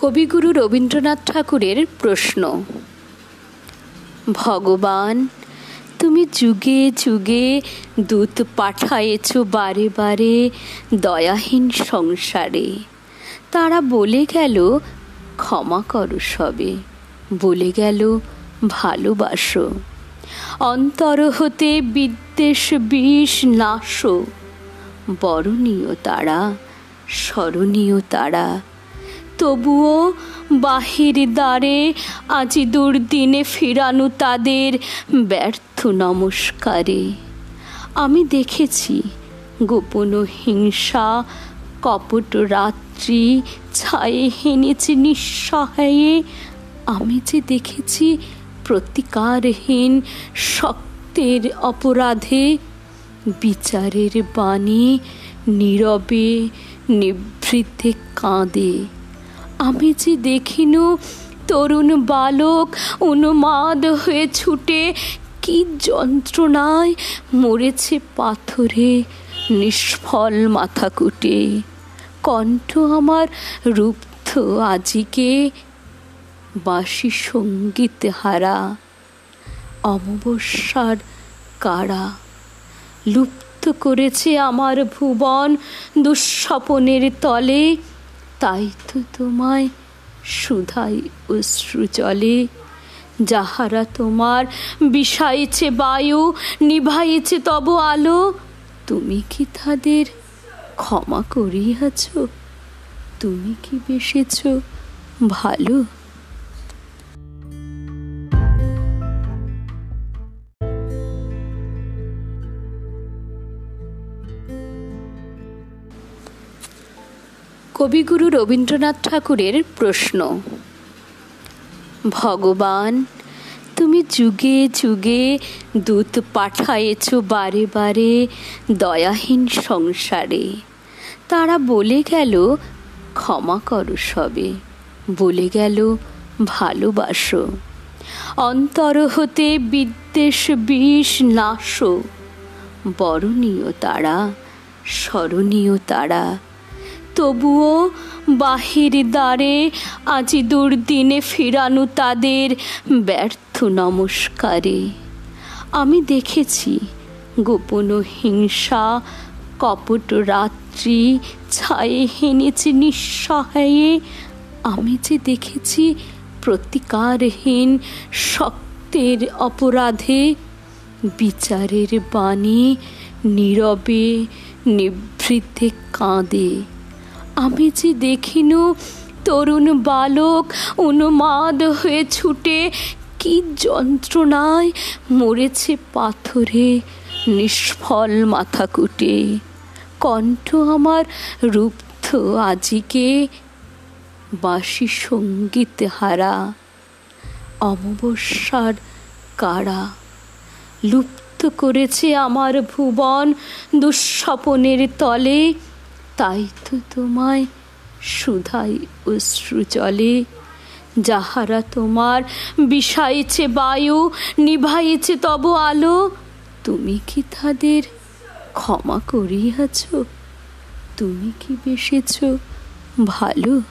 কবিগুরু রবীন্দ্রনাথ ঠাকুরের প্রশ্ন। ভগবান, তুমি যুগে যুগে দূত পাঠায়েছ বারে বারে দয়াহীন সংসারে। তারা বলে গেল, ক্ষমা করো সবে। বলে গেল, ভালোবাসো। অন্তর হতে বিদ্বেষ বিষ নাশো। বরণীয় তারা, স্মরণীয় তারা তবুও বাহির দ্বারে আজি দুর্দিনে ফিরানো তাদের ব্যর্থ নমস্কারে। আমি দেখেছি গোপন হিংসা, কপট রাত্রি, ছায়ে হেনেছে নিঃসহায়ে। আমি যে দেখেছি প্রতিকারহীন শক্তের অপরাধে, বিচারের বাণী নীরবে নিভৃতে কাঁদে। আমি যে দেখিনু, তরুণ বালক, উন্মাদ হয়ে ছুটে, কি যন্ত্রণায় মরেছে পাথরে, নিষ্ফল মাথা কুটে কণ্ঠ আমার রুব্ধ আজিকে, বাসি সংগীত হারা, অমাবস্যার কারা। লুপ্ত করেছে আমার ভুবন, দুঃস্বপনের তলে তাই তো তোমায় সুধাই অশ্রু চলে। যাহারা তোমার বিষাইছে বায়ু, নিভাইছে তব আলো, তুমি কি তাদের ক্ষমা করিয়াছ? তুমি কি বেসেছ? ভালো কবিগুরু রবীন্দ্রনাথ ঠাকুরের প্রশ্ন। ভগবান, তুমি যুগে যুগে দূত পাঠায়েছ বারে বারে দয়াহীন সংসারে। তারা বলে গেল, ক্ষমা করো সবে। বলে গেল, ভালোবাসো। অন্তর হতে বিদ্বেষ বিষ নাশো। বরণীয় তারা, স্মরণীয় তারা তবুও বাহির দ্বারে আজি দুর্দিনে ফিরানো তাদের ব্যর্থ নমস্কারে। আমি দেখেছি গোপন হিংসা, কপট রাত্রি, ছায়ে হেনেছে নিঃসহায়ে। আমি যে দেখেছি প্রতিকারহীন শক্তের অপরাধে, বিচারের বাণী নীরবে, নিভৃতে কাঁদে। আমি যে দেখিনু, তরুণ বালক, উন্মাদ হয়ে ছুটে কি যন্ত্রণায় মরেছে পাথরে নিষ্ফল মাথা কুটে কণ্ঠ আমার রুব্ধ আজিকে বাসি সংগীত হারা, অমাবস্যার কারা। লুপ্ত করেছে আমার ভুবন দুঃস্বপনের তলে তাই তো তোমায় সুধাই অশ্রু চলে যাহারা তোমার বিষাইছে বায়ু, নিভাইছে তব আলো, তুমি কি তাদের ক্ষমা করিয়াছ? তুমি কি বেসেছ? ভালো